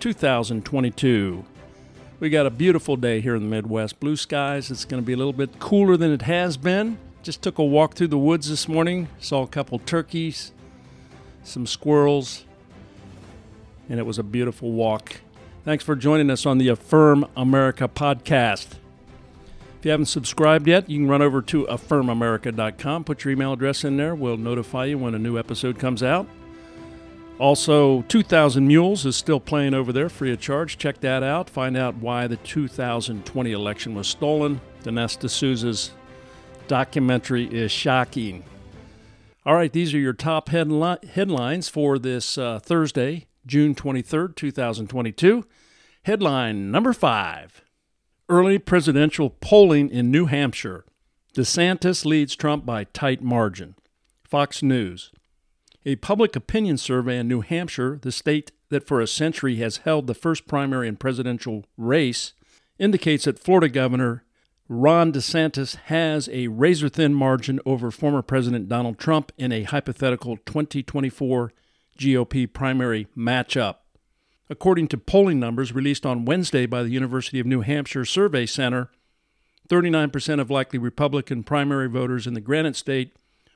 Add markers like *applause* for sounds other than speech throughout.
2022. We got a beautiful day here in the Midwest. Blue skies. It's going to be a little bit cooler than it has been. Just took a walk through the woods this morning. Saw a couple turkeys, some squirrels, and it was a beautiful walk. Thanks for joining us on the Affirm America podcast. If you haven't subscribed yet, you can run over to affirmamerica.com, put your email address in there. We'll notify you when a new episode comes out. Also, 2000 Mules is still playing over there free of charge. Check that out. Find out why the 2020 election was stolen. Dinesh D'Souza's documentary is shocking. All right, these are your top headli- headlines for this uh, Thursday, June 23rd, 2022. Headline number five Early presidential polling in New Hampshire. DeSantis leads Trump by tight margin. Fox News. A public opinion survey in New Hampshire, the state that for a century has held the first primary and presidential race, indicates that Florida Governor Ron DeSantis has a razor thin margin over former President Donald Trump in a hypothetical 2024 GOP primary matchup. According to polling numbers released on Wednesday by the University of New Hampshire Survey Center, 39% of likely Republican primary voters in the Granite State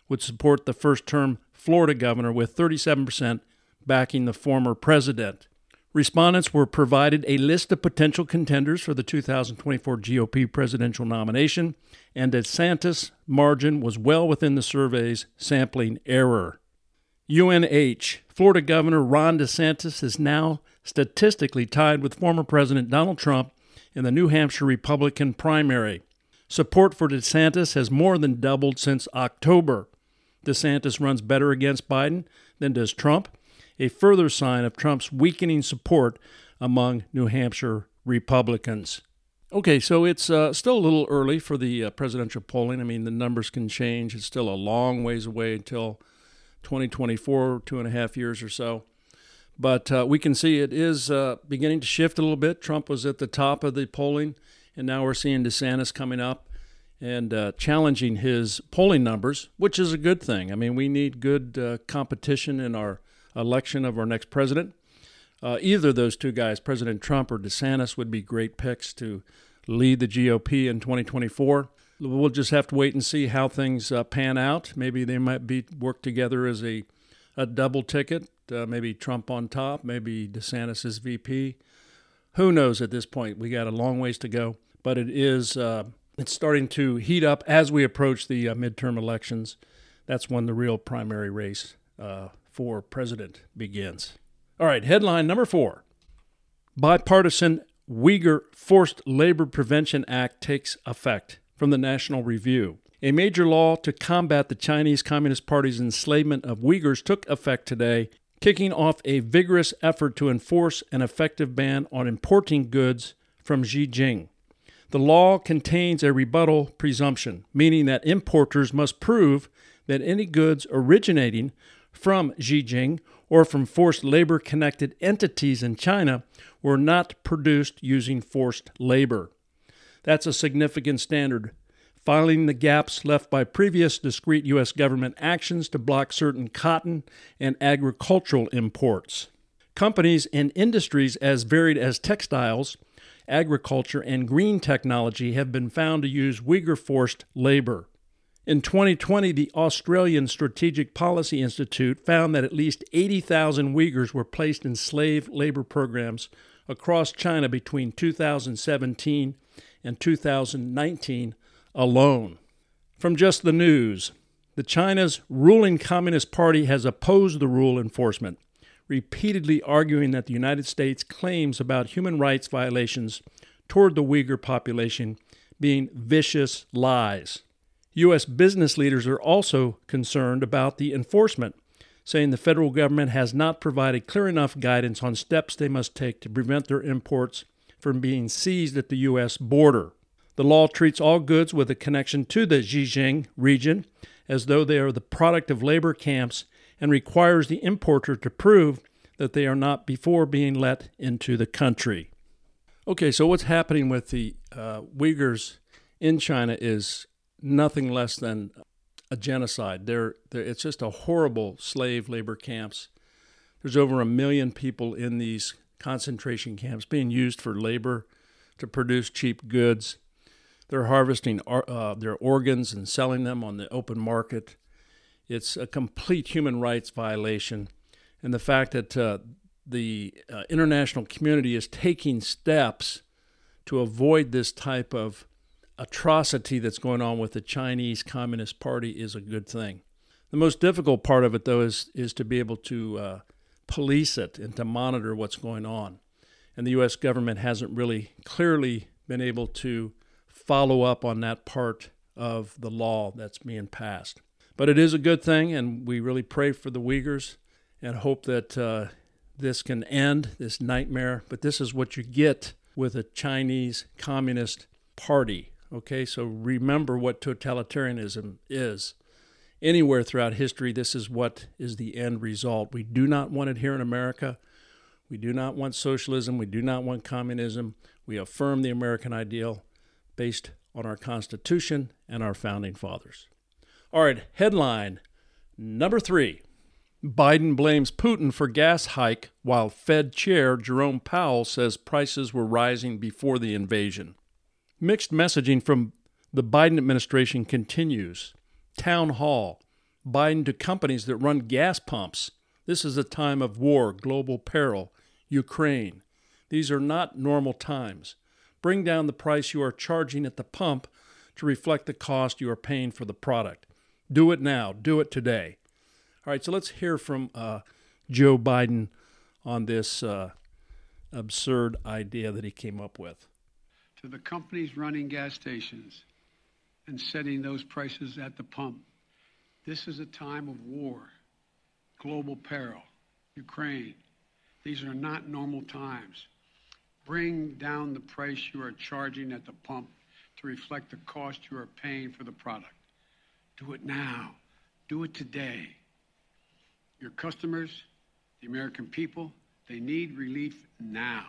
would support the first term Florida governor, with 37% backing the former president. Respondents were provided a list of potential contenders for the 2024 GOP presidential nomination, and DeSantis' margin was well within the survey's sampling error. UNH Florida Governor Ron DeSantis is now statistically tied with former President Donald Trump in the New Hampshire Republican primary. Support for DeSantis has more than doubled since October. DeSantis runs better against Biden than does Trump, a further sign of Trump's weakening support among New Hampshire Republicans. Okay, so it's uh, still a little early for the uh, presidential polling. I mean, the numbers can change. It's still a long ways away until 2024, two and a half years or so. But uh, we can see it is uh, beginning to shift a little bit. Trump was at the top of the polling, and now we're seeing DeSantis coming up and uh, challenging his polling numbers, which is a good thing. I mean, we need good uh, competition in our election of our next president. Uh, either of those two guys, President Trump or DeSantis, would be great picks to lead the GOP in 2024. We'll just have to wait and see how things uh, pan out. Maybe they might be work together as a, a double ticket. Uh, maybe Trump on top, maybe DeSantis as VP. Who knows at this point? We got a long ways to go, but it is uh, it's starting to heat up as we approach the uh, midterm elections. That's when the real primary race uh, for president begins. All right, headline number four Bipartisan Uyghur Forced Labor Prevention Act takes effect from the National Review. A major law to combat the Chinese Communist Party's enslavement of Uyghurs took effect today, kicking off a vigorous effort to enforce an effective ban on importing goods from Xinjiang. The law contains a rebuttal presumption, meaning that importers must prove that any goods originating from Xinjiang or from forced labor connected entities in China were not produced using forced labor. That's a significant standard, filing the gaps left by previous discrete U.S. government actions to block certain cotton and agricultural imports. Companies and industries as varied as textiles, agriculture, and green technology have been found to use Uyghur forced labor. In 2020, the Australian Strategic Policy Institute found that at least 80,000 Uyghurs were placed in slave labor programs across China between 2017 and 2019 alone. From just the news, the China's ruling Communist Party has opposed the rule enforcement, repeatedly arguing that the United States' claims about human rights violations toward the Uyghur population being vicious lies. U.S. business leaders are also concerned about the enforcement, saying the federal government has not provided clear enough guidance on steps they must take to prevent their imports from being seized at the U.S. border. The law treats all goods with a connection to the Xinjiang region as though they are the product of labor camps and requires the importer to prove that they are not before being let into the country. Okay, so what's happening with the uh, Uyghurs in China is nothing less than a genocide. They're, they're, it's just a horrible slave labor camps. There's over a million people in these concentration camps being used for labor to produce cheap goods. They're harvesting uh, their organs and selling them on the open market. It's a complete human rights violation. And the fact that uh, the uh, international community is taking steps to avoid this type of atrocity that's going on with the Chinese Communist Party is a good thing. The most difficult part of it, though, is is to be able to uh, police it and to monitor what's going on. And the U.S. government hasn't really clearly been able to follow up on that part of the law that's being passed. But it is a good thing, and we really pray for the Uyghurs and hope that uh, this can end this nightmare. But this is what you get with a Chinese Communist Party. Okay, so remember what totalitarianism is. Anywhere throughout history, this is what is the end result. We do not want it here in America. We do not want socialism. We do not want communism. We affirm the American ideal based on our Constitution and our founding fathers. All right, headline number three Biden blames Putin for gas hike while Fed Chair Jerome Powell says prices were rising before the invasion. Mixed messaging from the Biden administration continues. Town hall, Biden to companies that run gas pumps. This is a time of war, global peril, Ukraine. These are not normal times. Bring down the price you are charging at the pump to reflect the cost you are paying for the product. Do it now. Do it today. All right, so let's hear from uh, Joe Biden on this uh, absurd idea that he came up with to the companies running gas stations and setting those prices at the pump. This is a time of war, global peril, Ukraine. These are not normal times. Bring down the price you are charging at the pump to reflect the cost you are paying for the product. Do it now. Do it today. Your customers, the American people, they need relief now.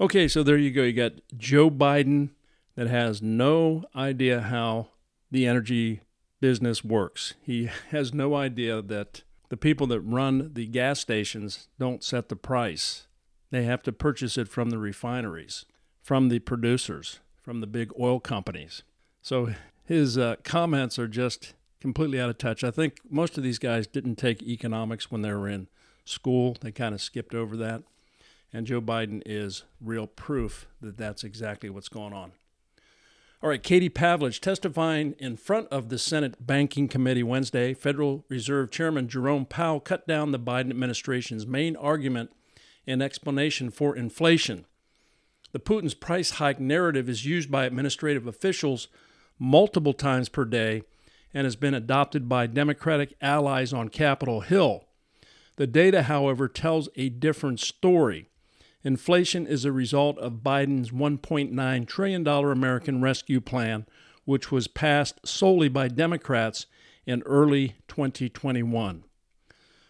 Okay, so there you go. You got Joe Biden that has no idea how the energy business works. He *laughs* has no idea that the people that run the gas stations don't set the price. They have to purchase it from the refineries, from the producers, from the big oil companies. So his uh, comments are just completely out of touch. I think most of these guys didn't take economics when they were in school, they kind of skipped over that. And Joe Biden is real proof that that's exactly what's going on. All right, Katie Pavlich testifying in front of the Senate Banking Committee Wednesday. Federal Reserve Chairman Jerome Powell cut down the Biden administration's main argument and explanation for inflation. The Putin's price hike narrative is used by administrative officials multiple times per day and has been adopted by Democratic allies on Capitol Hill. The data, however, tells a different story. Inflation is a result of Biden's $1.9 trillion American Rescue Plan, which was passed solely by Democrats in early 2021.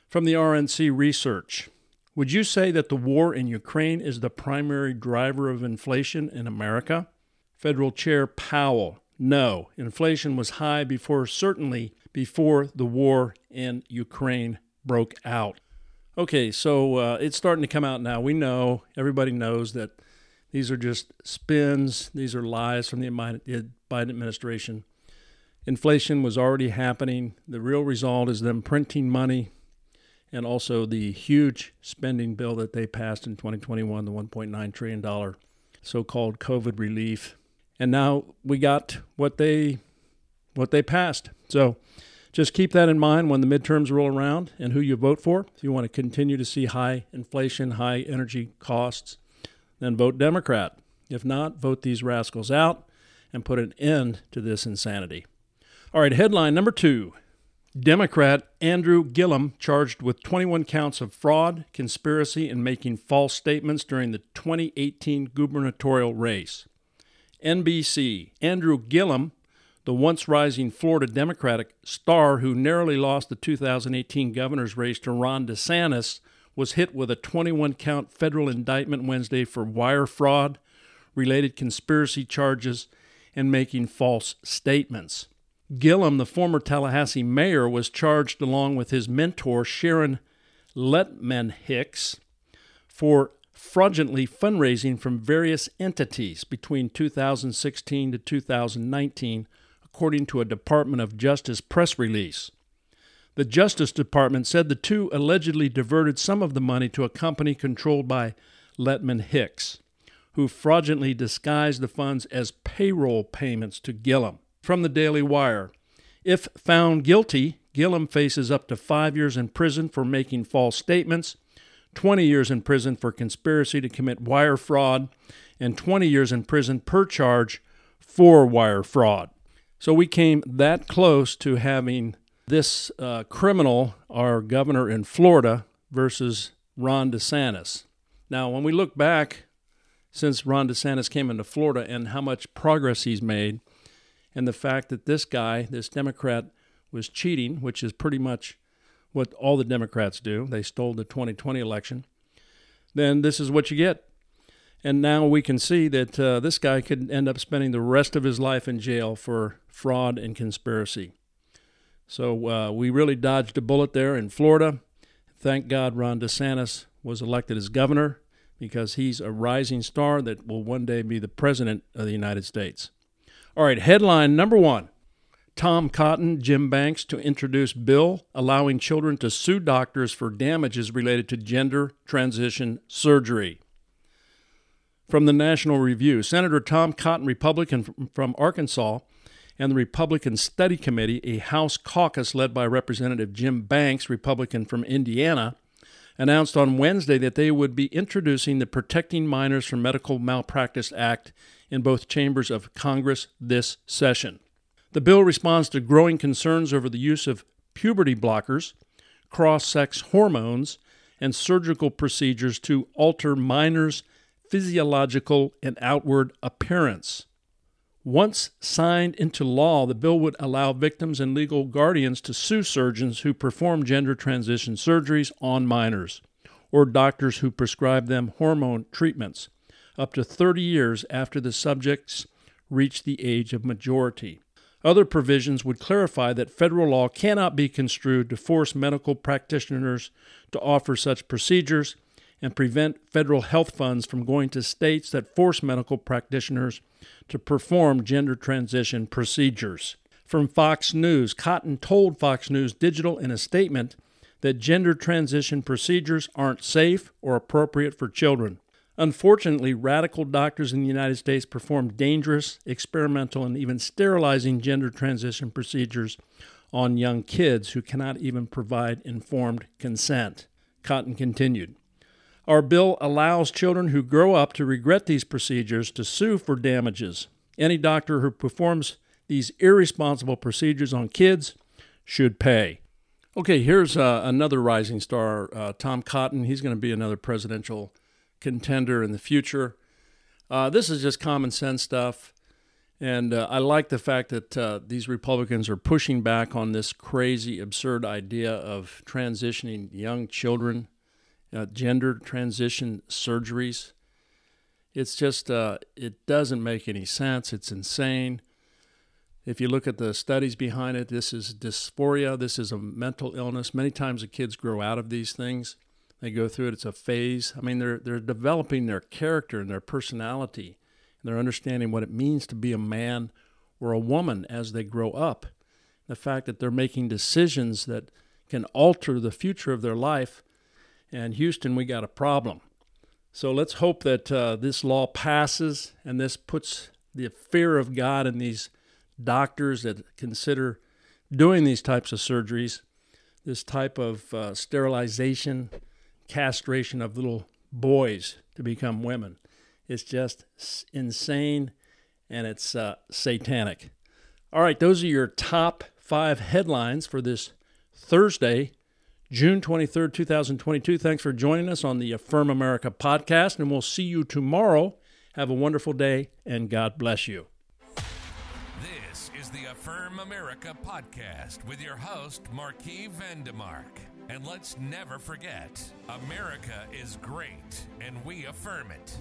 From the RNC research, would you say that the war in Ukraine is the primary driver of inflation in America? Federal Chair Powell, no. Inflation was high before, certainly before the war in Ukraine broke out. Okay, so uh, it's starting to come out now. We know, everybody knows that these are just spins, these are lies from the Biden administration. Inflation was already happening. The real result is them printing money and also the huge spending bill that they passed in 2021, the $1.9 trillion so called COVID relief. And now we got what they what they passed. So just keep that in mind when the midterms roll around and who you vote for. If you want to continue to see high inflation, high energy costs, then vote Democrat. If not, vote these rascals out and put an end to this insanity. All right, headline number two Democrat Andrew Gillum charged with 21 counts of fraud, conspiracy, and making false statements during the 2018 gubernatorial race. NBC Andrew Gillum, the once rising Florida Democratic star who narrowly lost the 2018 governor's race to Ron DeSantis, was hit with a 21 count federal indictment Wednesday for wire fraud, related conspiracy charges, and making false statements. Gillum, the former Tallahassee mayor, was charged along with his mentor, Sharon Lettman Hicks, for fraudulently fundraising from various entities between 2016 to 2019, according to a Department of Justice press release. The Justice Department said the two allegedly diverted some of the money to a company controlled by Lettman Hicks, who fraudulently disguised the funds as payroll payments to Gillum from the Daily Wire. If found guilty, Gillum faces up to five years in prison for making false statements, 20 years in prison for conspiracy to commit wire fraud, and 20 years in prison per charge for wire fraud. So we came that close to having this uh, criminal, our governor in Florida, versus Ron DeSantis. Now, when we look back since Ron DeSantis came into Florida and how much progress he's made, and the fact that this guy, this Democrat, was cheating, which is pretty much what all the Democrats do. They stole the 2020 election. Then this is what you get. And now we can see that uh, this guy could end up spending the rest of his life in jail for fraud and conspiracy. So uh, we really dodged a bullet there in Florida. Thank God Ron DeSantis was elected as governor because he's a rising star that will one day be the president of the United States. All right, headline number one Tom Cotton, Jim Banks to introduce bill allowing children to sue doctors for damages related to gender transition surgery. From the National Review, Senator Tom Cotton, Republican from Arkansas, and the Republican Study Committee, a House caucus led by Representative Jim Banks, Republican from Indiana, announced on Wednesday that they would be introducing the Protecting Minors from Medical Malpractice Act in both chambers of Congress this session. The bill responds to growing concerns over the use of puberty blockers, cross sex hormones, and surgical procedures to alter minors' physiological and outward appearance. Once signed into law, the bill would allow victims and legal guardians to sue surgeons who perform gender transition surgeries on minors or doctors who prescribe them hormone treatments up to 30 years after the subjects reach the age of majority. Other provisions would clarify that federal law cannot be construed to force medical practitioners to offer such procedures and prevent federal health funds from going to states that force medical practitioners to perform gender transition procedures. From Fox News, Cotton told Fox News Digital in a statement that gender transition procedures aren't safe or appropriate for children. Unfortunately, radical doctors in the United States perform dangerous, experimental, and even sterilizing gender transition procedures on young kids who cannot even provide informed consent. Cotton continued. Our bill allows children who grow up to regret these procedures to sue for damages. Any doctor who performs these irresponsible procedures on kids should pay. Okay, here's uh, another rising star, uh, Tom Cotton. He's going to be another presidential contender in the future. Uh, this is just common sense stuff. And uh, I like the fact that uh, these Republicans are pushing back on this crazy, absurd idea of transitioning young children, uh, gender transition surgeries. It's just, uh, it doesn't make any sense. It's insane. If you look at the studies behind it, this is dysphoria. This is a mental illness. Many times the kids grow out of these things. They go through it. It's a phase. I mean, they're they're developing their character and their personality, and they're understanding what it means to be a man or a woman as they grow up. The fact that they're making decisions that can alter the future of their life. And Houston, we got a problem. So let's hope that uh, this law passes and this puts the fear of God in these doctors that consider doing these types of surgeries, this type of uh, sterilization castration of little boys to become women. It's just insane and it's uh, satanic. All right, those are your top five headlines for this Thursday, June 23rd, 2022. Thanks for joining us on the Affirm America podcast, and we'll see you tomorrow. Have a wonderful day, and God bless you. This is the Affirm America podcast with your host, Marquis Vandemark. And let's never forget America is great, and we affirm it.